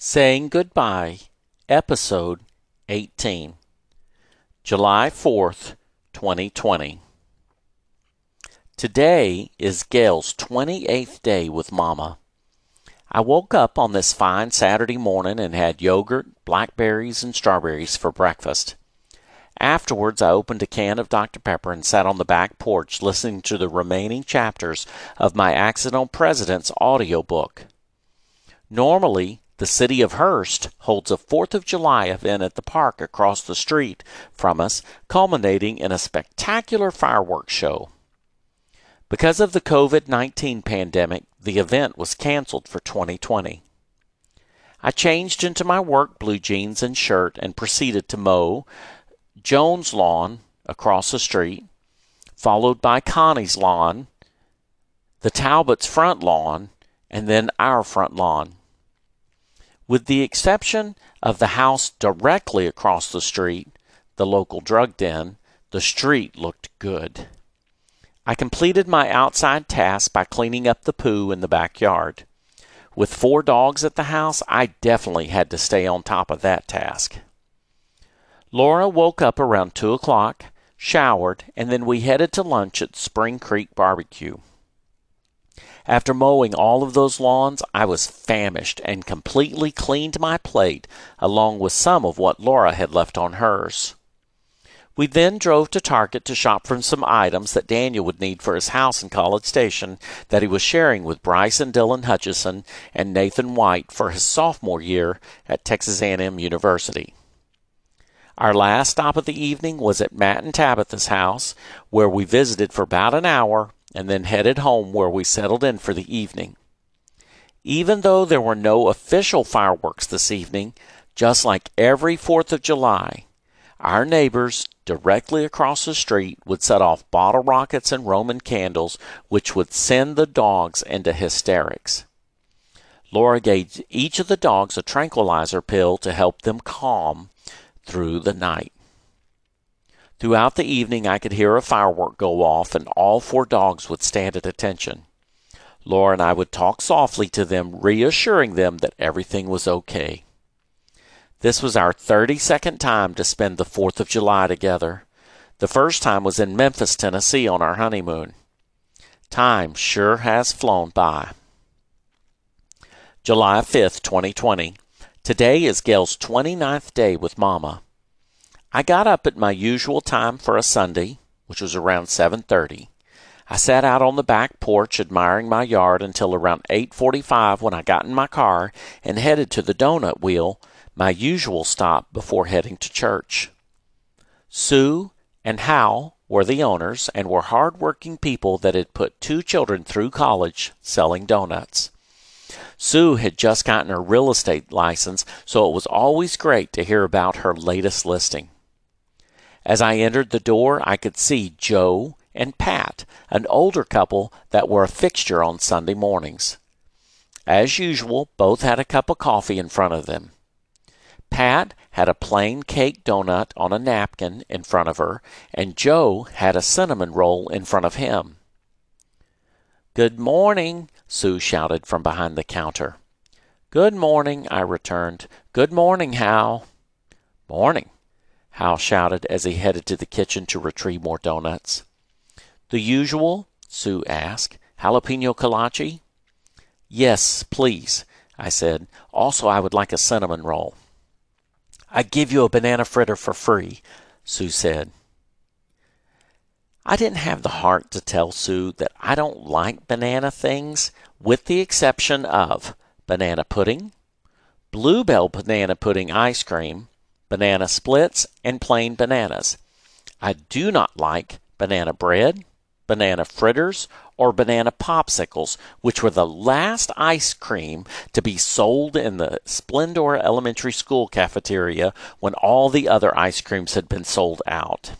Saying Goodbye, Episode 18, July 4th, 2020. Today is Gail's 28th day with Mama. I woke up on this fine Saturday morning and had yogurt, blackberries, and strawberries for breakfast. Afterwards, I opened a can of Dr. Pepper and sat on the back porch listening to the remaining chapters of my Accidental President's audio book. Normally, the city of Hurst holds a Fourth of July event at the park across the street from us, culminating in a spectacular fireworks show. Because of the COVID 19 pandemic, the event was canceled for 2020. I changed into my work blue jeans and shirt and proceeded to mow Jones' lawn across the street, followed by Connie's lawn, the Talbots' front lawn, and then our front lawn. With the exception of the house directly across the street, the local drug den, the street looked good. I completed my outside task by cleaning up the poo in the backyard. With four dogs at the house, I definitely had to stay on top of that task. Laura woke up around two o'clock, showered, and then we headed to lunch at Spring Creek Barbecue. After mowing all of those lawns, I was famished and completely cleaned my plate, along with some of what Laura had left on hers. We then drove to Target to shop for some items that Daniel would need for his house in College Station that he was sharing with Bryce and Dylan Hutchison and Nathan White for his sophomore year at Texas A&M University. Our last stop of the evening was at Matt and Tabitha's house, where we visited for about an hour and then headed home where we settled in for the evening. Even though there were no official fireworks this evening, just like every 4th of July, our neighbors directly across the street would set off bottle rockets and Roman candles, which would send the dogs into hysterics. Laura gave each of the dogs a tranquilizer pill to help them calm through the night. Throughout the evening, I could hear a firework go off, and all four dogs would stand at attention. Laura and I would talk softly to them, reassuring them that everything was okay. This was our 32nd time to spend the 4th of July together. The first time was in Memphis, Tennessee on our honeymoon. Time sure has flown by. July 5th, 2020. Today is Gail's 29th day with Mama. I got up at my usual time for a Sunday, which was around 7:30. I sat out on the back porch admiring my yard until around 8:45 when I got in my car and headed to the donut wheel, my usual stop before heading to church. Sue and Hal were the owners and were hard-working people that had put two children through college selling donuts. Sue had just gotten her real estate license, so it was always great to hear about her latest listing. As I entered the door, I could see Joe and Pat, an older couple that were a fixture on Sunday mornings. As usual, both had a cup of coffee in front of them. Pat had a plain cake donut on a napkin in front of her, and Joe had a cinnamon roll in front of him. Good morning, Sue shouted from behind the counter. Good morning, I returned. Good morning, Hal. Morning, Hal shouted as he headed to the kitchen to retrieve more donuts. The usual? Sue asked. Jalapeno kolache? Yes, please, I said. Also, I would like a cinnamon roll. I give you a banana fritter for free, Sue said. I didn't have the heart to tell Sue that I don't like banana things, with the exception of banana pudding, bluebell banana pudding ice cream, banana splits, and plain bananas. I do not like banana bread, banana fritters, or banana popsicles, which were the last ice cream to be sold in the Splendora Elementary School cafeteria when all the other ice creams had been sold out.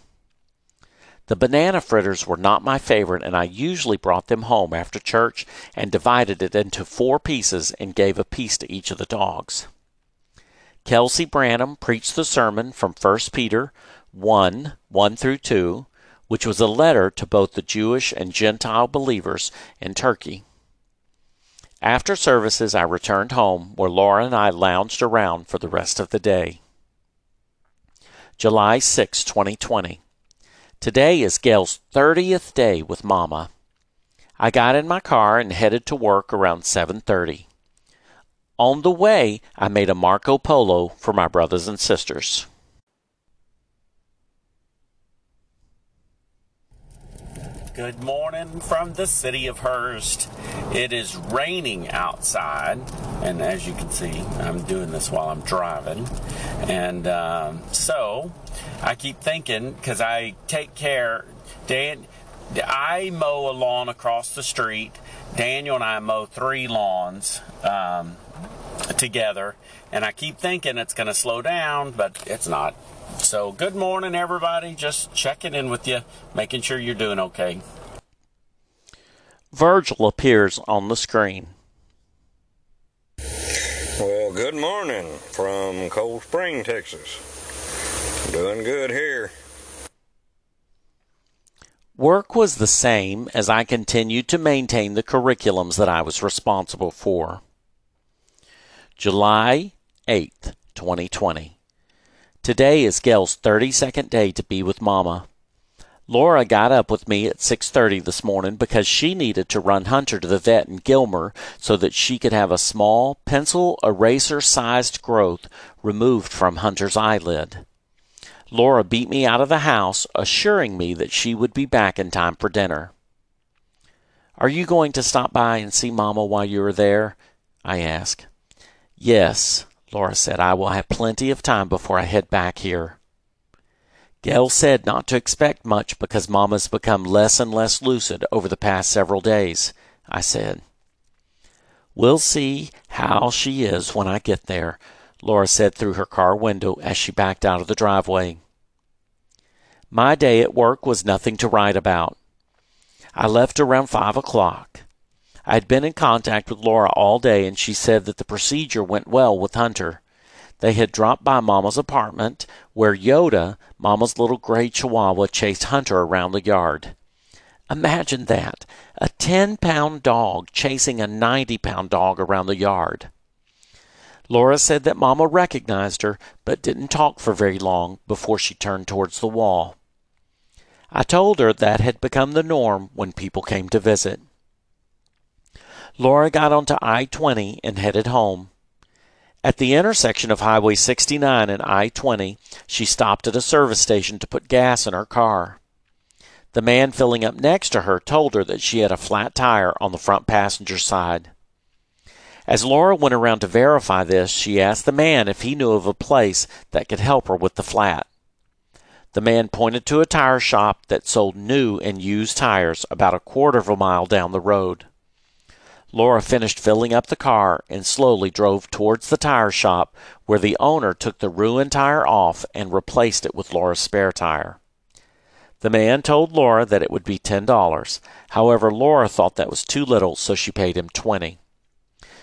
The banana fritters were not my favorite, and I usually brought them home after church and divided it into four pieces and gave a piece to each of the dogs. Kelsey Branham preached the sermon from 1 Peter 1 1 through 2, which was a letter to both the Jewish and Gentile believers in Turkey. After services, I returned home where Laura and I lounged around for the rest of the day. July 6, 2020. Today is Gail's 30th day with Mama. I got in my car and headed to work around 7:30. On the way, I made a Marco Polo for my brothers and sisters. Good morning from the city of Hurst. It is raining outside, and as you can see, I'm doing this while I'm driving. And um, so I keep thinking because I take care, Dan. I mow a lawn across the street. Daniel and I mow three lawns um, together, and I keep thinking it's going to slow down, but it's not. So, good morning, everybody. Just checking in with you, making sure you're doing okay. Virgil appears on the screen. Well, good morning from Cold Spring, Texas. Doing good here. Work was the same as I continued to maintain the curriculums that I was responsible for. July 8th, 2020. Today is Gail's 32nd day to be with Mama. Laura got up with me at 6:30 this morning because she needed to run Hunter to the vet in Gilmer so that she could have a small pencil eraser-sized growth removed from Hunter's eyelid. Laura beat me out of the house, assuring me that she would be back in time for dinner. Are you going to stop by and see Mama while you are there? I asked. Yes, Laura said. I will have plenty of time before I head back here. Gail said not to expect much because Mama's become less and less lucid over the past several days, I said. We'll see how she is when I get there, Laura said through her car window as she backed out of the driveway. My day at work was nothing to write about. I left around five o'clock. I had been in contact with Laura all day, and she said that the procedure went well with Hunter. They had dropped by Mama's apartment, where Yoda, Mama's little gray chihuahua, chased Hunter around the yard. Imagine that a 10 pound dog chasing a 90 pound dog around the yard. Laura said that Mama recognized her, but didn't talk for very long before she turned towards the wall. I told her that had become the norm when people came to visit. Laura got onto I 20 and headed home. At the intersection of Highway 69 and I 20, she stopped at a service station to put gas in her car. The man filling up next to her told her that she had a flat tire on the front passenger side. As Laura went around to verify this, she asked the man if he knew of a place that could help her with the flat. The man pointed to a tire shop that sold new and used tires about a quarter of a mile down the road. Laura finished filling up the car and slowly drove towards the tire shop where the owner took the ruined tire off and replaced it with Laura's spare tire. The man told Laura that it would be ten dollars. However, Laura thought that was too little, so she paid him twenty.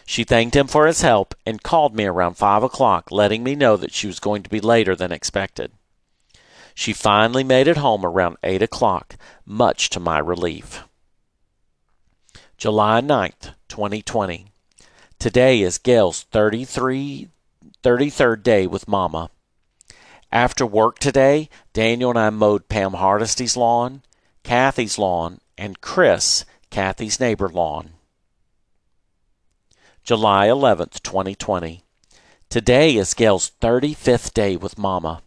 She thanked him for his help and called me around five o'clock, letting me know that she was going to be later than expected. She finally made it home around eight o'clock, much to my relief. July 9th, 2020. Today is Gail's 33, 33rd day with Mama. After work today, Daniel and I mowed Pam Hardisty's lawn, Kathy's lawn, and Chris, Kathy's neighbor lawn. July 11th, 2020. Today is Gail's 35th day with Mama.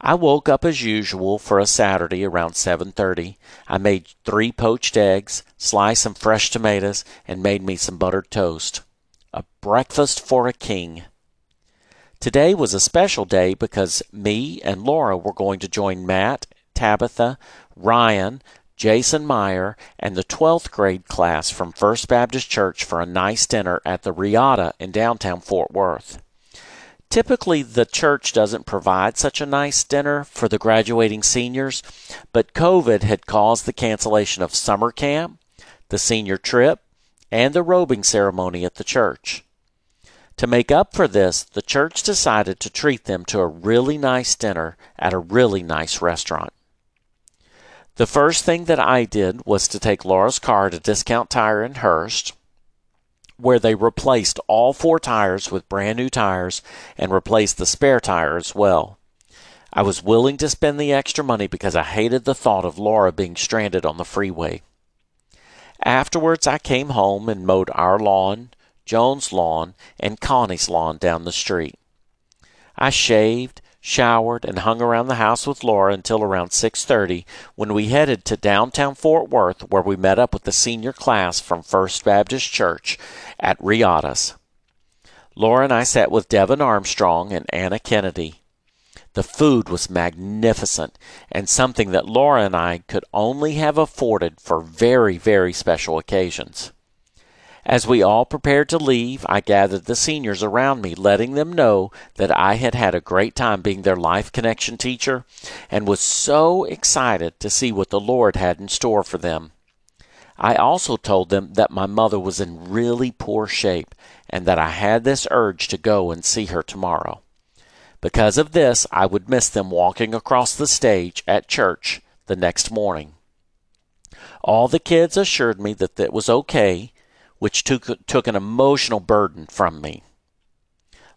I woke up as usual for a Saturday around 7:30. I made 3 poached eggs, sliced some fresh tomatoes, and made me some buttered toast. A breakfast for a king. Today was a special day because me and Laura were going to join Matt, Tabitha, Ryan, Jason Meyer, and the 12th grade class from First Baptist Church for a nice dinner at the Reata in downtown Fort Worth. Typically, the church doesn't provide such a nice dinner for the graduating seniors, but COVID had caused the cancellation of summer camp, the senior trip, and the robing ceremony at the church. To make up for this, the church decided to treat them to a really nice dinner at a really nice restaurant. The first thing that I did was to take Laura's car to Discount Tire in Hurst. Where they replaced all four tires with brand new tires and replaced the spare tire as well. I was willing to spend the extra money because I hated the thought of Laura being stranded on the freeway. Afterwards, I came home and mowed our lawn, Joan's lawn, and Connie's lawn down the street. I shaved, showered, and hung around the house with Laura until around 6:30 when we headed to downtown Fort Worth where we met up with the senior class from First Baptist Church at Reata's. Laura and I sat with Devin Armstrong and Anna Kennedy. The food was magnificent and something that Laura and I could only have afforded for very, very special occasions. As we all prepared to leave, I gathered the seniors around me, letting them know that I had had a great time being their life connection teacher and was so excited to see what the Lord had in store for them. I also told them that my mother was in really poor shape and that I had this urge to go and see her tomorrow. Because of this, I would miss them walking across the stage at church the next morning. All the kids assured me that it was okay, which took, took an emotional burden from me.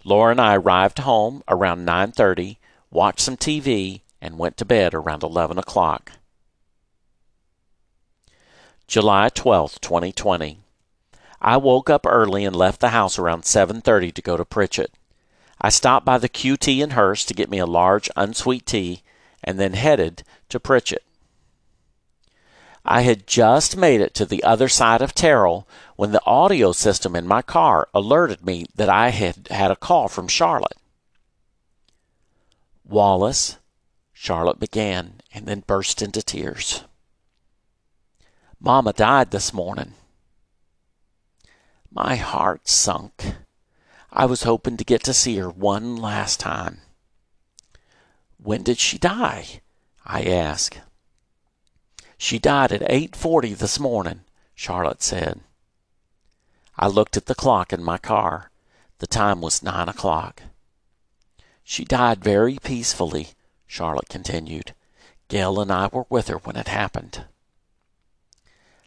Laura and I arrived home around 9:30, watched some TV, and went to bed around 11 o'clock. July 12, 2020. I woke up early and left the house around 7:30 to go to Pritchett. I stopped by the QT in Hurst to get me a large unsweet tea and then headed to Pritchett. I had just made it to the other side of Terrell when the audio system in my car alerted me that I had had a call from Charlotte. Wallace, Charlotte began and then burst into tears. Mama died this morning. My heart sunk. I was hoping to get to see her one last time. When did she die? I asked. She died at 8:40 this morning, Charlotte said. I looked at the clock in my car. The time was nine o'clock. She died very peacefully, Charlotte continued. Gail and I were with her when it happened.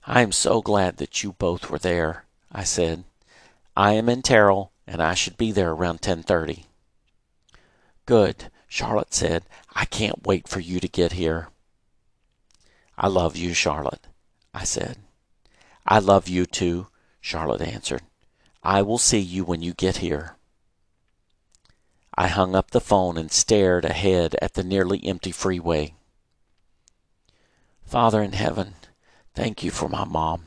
I am so glad that you both were there, I said. I am in Terrell and I should be there around 10:30. Good, Charlotte said. I can't wait for you to get here. I love you, Charlotte, I said. I love you too, Charlotte answered. I will see you when you get here. I hung up the phone and stared ahead at the nearly empty freeway. Father in heaven, thank you for my mom.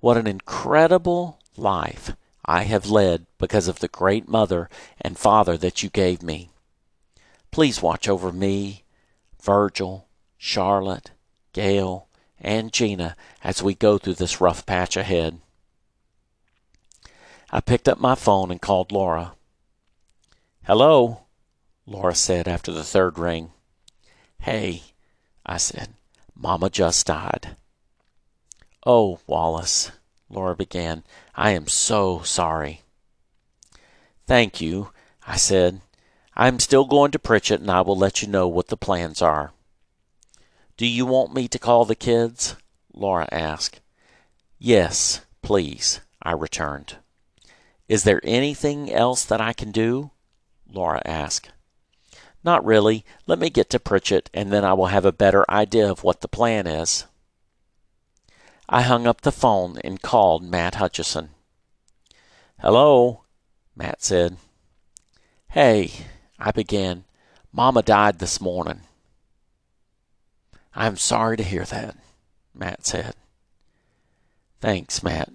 What an incredible life I have led because of the great mother and father that you gave me. Please watch over me, Virgil, Charlotte, Gail, and Gina as we go through this rough patch ahead. I picked up my phone and called Laura. Hello, Laura said after the third ring. Hey, I said, Mama just died. Oh, Wallace, Laura began. I am so sorry. Thank you, I said. I'm still going to Pritchett and I will let you know what the plans are. Do you want me to call the kids? Laura asked. Yes, please, I returned. Is there anything else that I can do? Laura asked. Not really. Let me get to Pritchett, and then I will have a better idea of what the plan is. I hung up the phone and called Matt Hutchison. Hello, Matt said. Hey, I began. Mama died this morning. I'm sorry to hear that, Matt said. Thanks, Matt.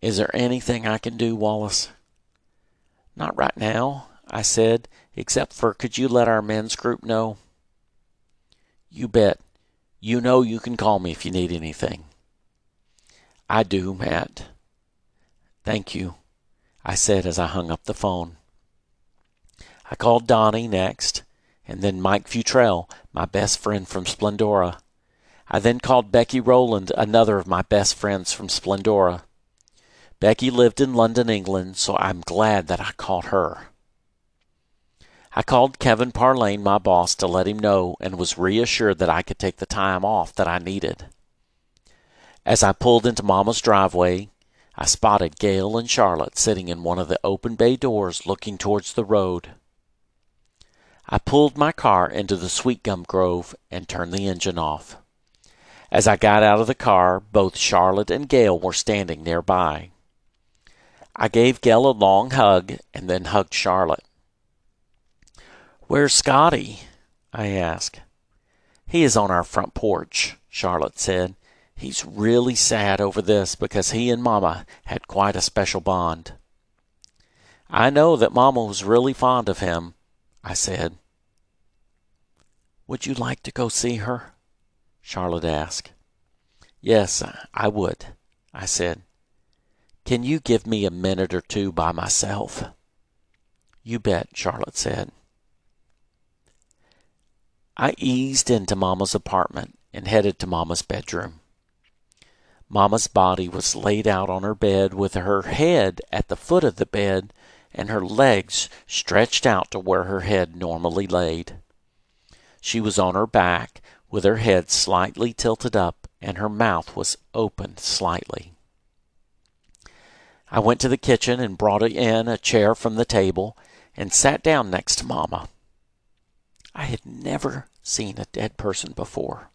Is there anything I can do, Wallace? Not right now, I said, except for could you let our men's group know? You bet. You know you can call me if you need anything. I do, Matt. Thank you, I said as I hung up the phone. I called Donnie next, and then Mike Futrell, my best friend from Splendora. I then called Becky Rowland, another of my best friends from Splendora. Becky lived in London, England, so I'm glad that I called her. I called Kevin Parlane, my boss, to let him know and was reassured that I could take the time off that I needed. As I pulled into Mama's driveway, I spotted Gail and Charlotte sitting in one of the open bay doors looking towards the road. I pulled my car into the sweet gum grove and turned the engine off. As I got out of the car, both Charlotte and Gail were standing nearby. I gave Gail a long hug and then hugged Charlotte. Where's Scotty? I asked. He is on our front porch, Charlotte said. He's really sad over this because he and Mama had quite a special bond. I know that Mama was really fond of him, I said. Would you like to go see her? Charlotte asked. Yes, I would, I said. Can you give me a minute or two by myself? You bet, Charlotte said. I eased into Mama's apartment and headed to Mama's bedroom. Mama's body was laid out on her bed with her head at the foot of the bed and her legs stretched out to where her head normally laid. She was on her back with her head slightly tilted up and her mouth was opened slightly. I went to the kitchen and brought in a chair from the table and sat down next to Mama. I had never seen a dead person before.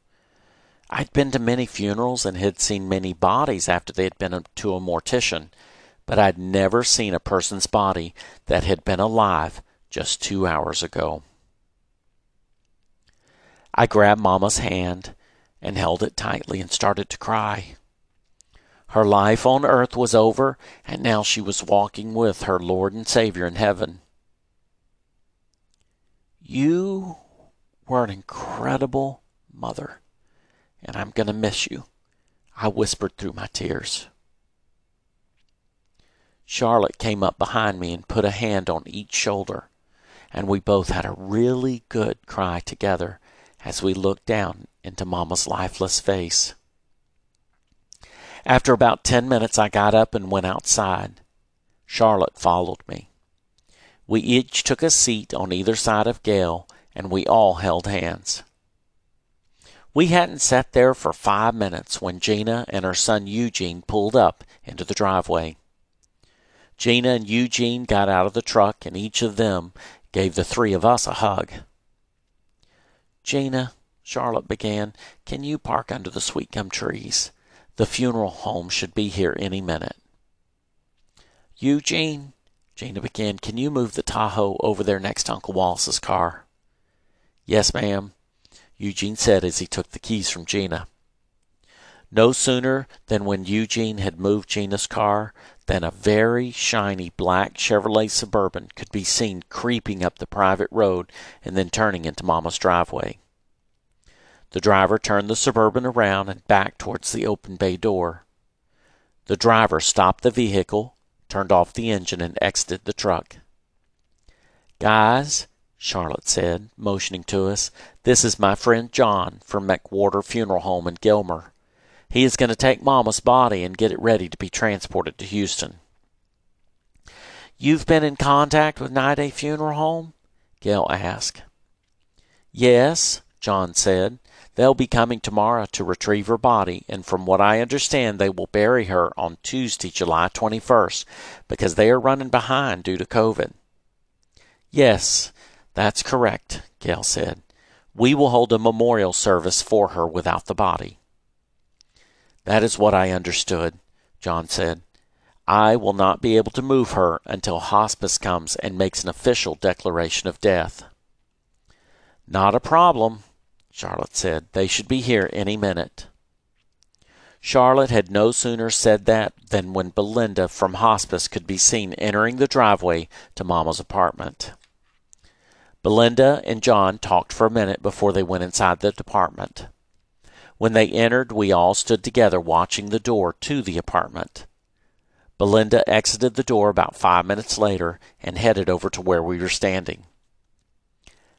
I'd been to many funerals and had seen many bodies after they had been to a mortician, but I'd never seen a person's body that had been alive just two hours ago. I grabbed Mama's hand and held it tightly and started to cry. Her life on earth was over, and now she was walking with her Lord and Savior in heaven. You were an incredible mother, and I'm going to miss you, I whispered through my tears. Charlotte came up behind me and put a hand on each shoulder, and we both had a really good cry together as we looked down into Mama's lifeless face. After about ten minutes, I got up and went outside. Charlotte followed me. We each took a seat on either side of Gail, and we all held hands. We hadn't sat there for five minutes when Gina and her son Eugene pulled up into the driveway. Gina and Eugene got out of the truck, and each of them gave the three of us a hug. Gina, Charlotte began, can you park under the sweet gum trees? The funeral home should be here any minute. Eugene, Gina began, can you move the Tahoe over there next to Uncle Wallace's car? Yes, ma'am, Eugene said as he took the keys from Gina. No sooner than when Eugene had moved Gina's car than a very shiny black Chevrolet Suburban could be seen creeping up the private road and then turning into Mama's driveway. The driver turned the Suburban around and back towards the open bay door. The driver stopped the vehicle, turned off the engine, and exited the truck. Guys, Charlotte said, motioning to us, this is my friend John from McWhorter Funeral Home in Gilmer. He is going to take Mama's body and get it ready to be transported to Houston. You've been in contact with Niday Funeral Home? Gail asked. Yes, John said. They'll be coming tomorrow to retrieve her body, and from what I understand, they will bury her on Tuesday, July 21st, because they are running behind due to COVID. Yes, that's correct, Gail said. We will hold a memorial service for her without the body. That is what I understood, John said. I will not be able to move her until hospice comes and makes an official declaration of death. Not a problem, Charlotte said. They should be here any minute. Charlotte had no sooner said that than when Belinda from hospice could be seen entering the driveway to Mama's apartment. Belinda and John talked for a minute before they went inside the apartment. When they entered, we all stood together watching the door to the apartment. Belinda exited the door about five minutes later and headed over to where we were standing.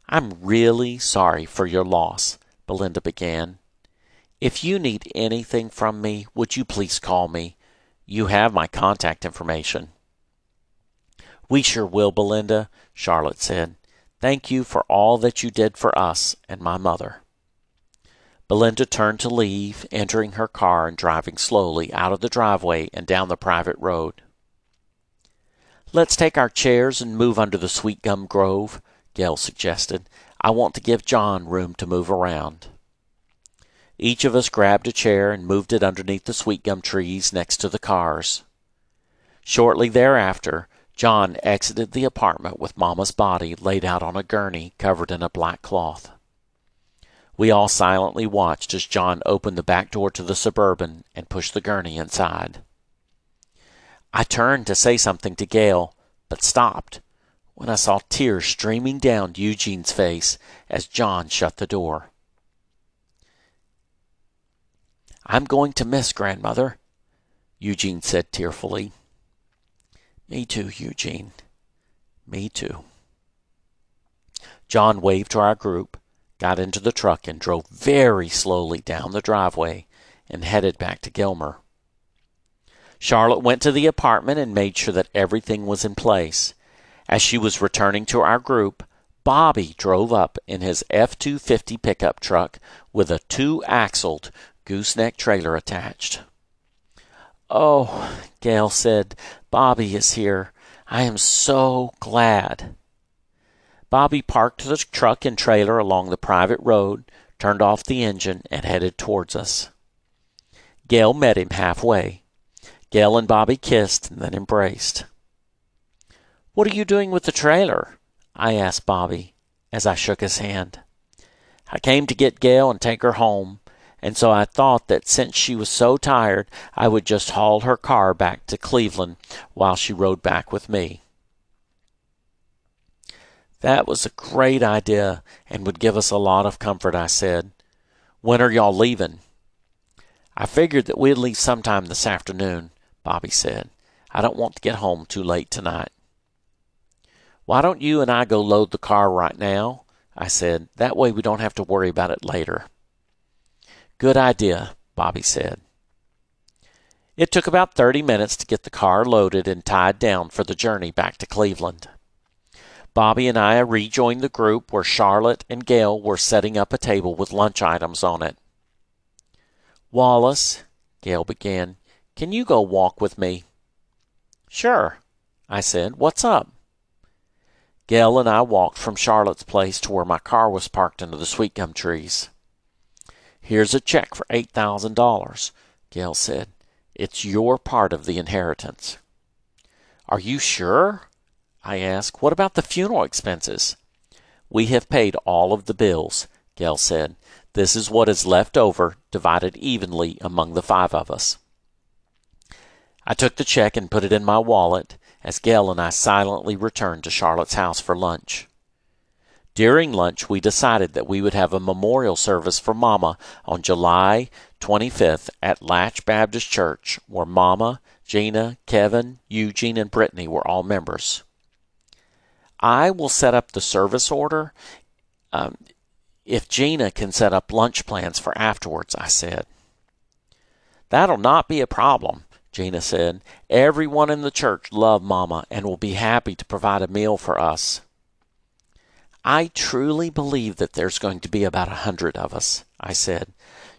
I'm really sorry for your loss, Belinda began. If you need anything from me, would you please call me? You have my contact information. We sure will, Belinda, Charlotte said. Thank you for all that you did for us and my mother. Belinda turned to leave, entering her car and driving slowly out of the driveway and down the private road. Let's take our chairs and move under the sweet gum grove, Gail suggested. I want to give John room to move around. Each of us grabbed a chair and moved it underneath the sweet gum trees next to the cars. Shortly thereafter, John exited the apartment with Mama's body laid out on a gurney covered in a black cloth. We all silently watched as John opened the back door to the Suburban and pushed the gurney inside. I turned to say something to Gail, but stopped when I saw tears streaming down Eugene's face as John shut the door. I'm going to miss grandmother, Eugene said tearfully. Me too, Eugene. Me too. John waved to our group got into the truck and drove very slowly down the driveway and headed back to Gilmer. Charlotte went to the apartment and made sure that everything was in place. As she was returning to our group, Bobby drove up in his F 250 pickup truck with a two axled gooseneck trailer attached. Oh, Gail said, Bobby is here. I am so glad. Bobby parked the truck and trailer along the private road, turned off the engine, and headed towards us. Gail met him halfway. Gail and Bobby kissed and then embraced. What are you doing with the trailer? I asked Bobby as I shook his hand. I came to get Gail and take her home, and so I thought that since she was so tired, I would just haul her car back to Cleveland while she rode back with me. That was a great idea and would give us a lot of comfort, I said. When are y'all leaving? I figured that we'd leave sometime this afternoon, Bobby said. I don't want to get home too late tonight. Why don't you and I go load the car right now? I said. That way we don't have to worry about it later. Good idea, Bobby said. It took about 30 minutes to get the car loaded and tied down for the journey back to Cleveland. Bobby and I rejoined the group where Charlotte and Gail were setting up a table with lunch items on it. Wallace, Gail began, can you go walk with me? Sure, I said. What's up? Gail and I walked from Charlotte's place to where my car was parked under the sweet gum trees. Here's a check for eight thousand dollars, Gail said. It's your part of the inheritance. Are you sure? I asked, What about the funeral expenses? We have paid all of the bills, Gail said. This is what is left over, divided evenly among the five of us. I took the check and put it in my wallet as Gail and I silently returned to Charlotte's house for lunch. During lunch, we decided that we would have a memorial service for Mama on July 25th at Latch Baptist Church, where Mama, Gina, Kevin, Eugene, and Brittany were all members. I will set up the service order um, if Gina can set up lunch plans for afterwards, I said. That'll not be a problem, Gina said. Everyone in the church love Mama and will be happy to provide a meal for us. I truly believe that there's going to be about a hundred of us, I said.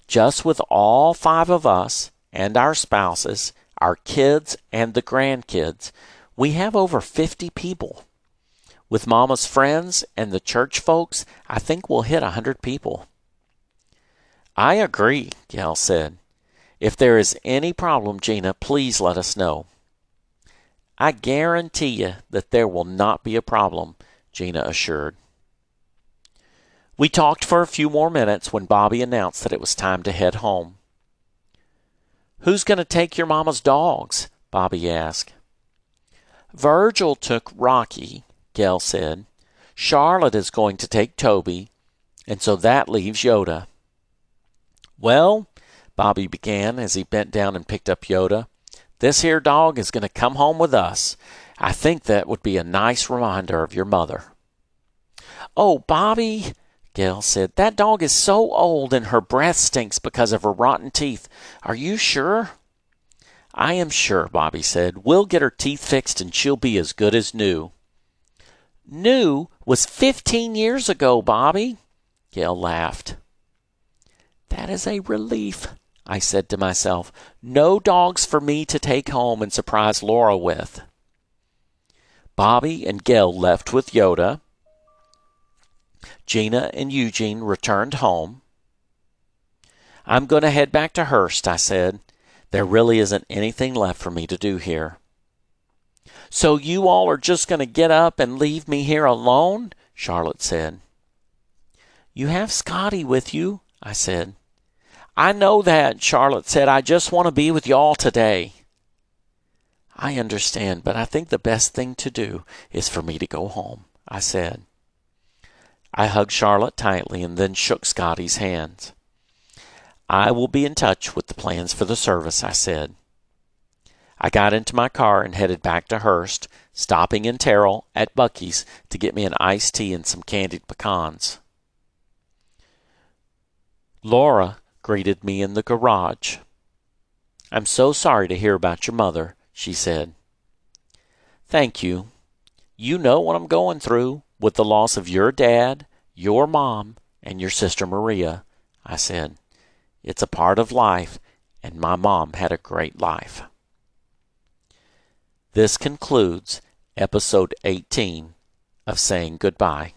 Just with all five of us and our spouses, our kids, and the grandkids, we have over fifty people. With Mama's friends and the church folks, I think we'll hit a hundred people. I agree, Gail said. If there is any problem, Gina, please let us know. I guarantee you that there will not be a problem, Gina assured. We talked for a few more minutes when Bobby announced that it was time to head home. Who's going to take your mama's dogs? Bobby asked. Virgil took Rocky, Gail said. Charlotte is going to take Toby, and so that leaves Yoda. Well, Bobby began as he bent down and picked up Yoda, this here dog is going to come home with us. I think that would be a nice reminder of your mother. Oh, Bobby, Gail said, that dog is so old and her breath stinks because of her rotten teeth. Are you sure? I am sure, Bobby said. We'll get her teeth fixed and she'll be as good as new. New was 15 years ago, Bobby. Gail laughed. That is a relief, I said to myself. No dogs for me to take home and surprise Laura with. Bobby and Gail left with Yoda. Gina and Eugene returned home. I'm going to head back to Hurst, I said. There really isn't anything left for me to do here. So you all are just going to get up and leave me here alone? Charlotte said. You have Scotty with you, I said. I know that, Charlotte said. I just want to be with y'all today. I understand, but I think the best thing to do is for me to go home, I said. I hugged Charlotte tightly and then shook Scotty's hands. I will be in touch with the plans for the service, I said. I got into my car and headed back to Hurst, stopping in Terrell at Buc-ee's to get me an iced tea and some candied pecans. Laura greeted me in the garage. I'm so sorry to hear about your mother, she said. Thank you. You know what I'm going through with the loss of your dad, your mom, and your sister Maria, I said. It's a part of life, and my mom had a great life. This concludes episode 18 of Saying Goodbye.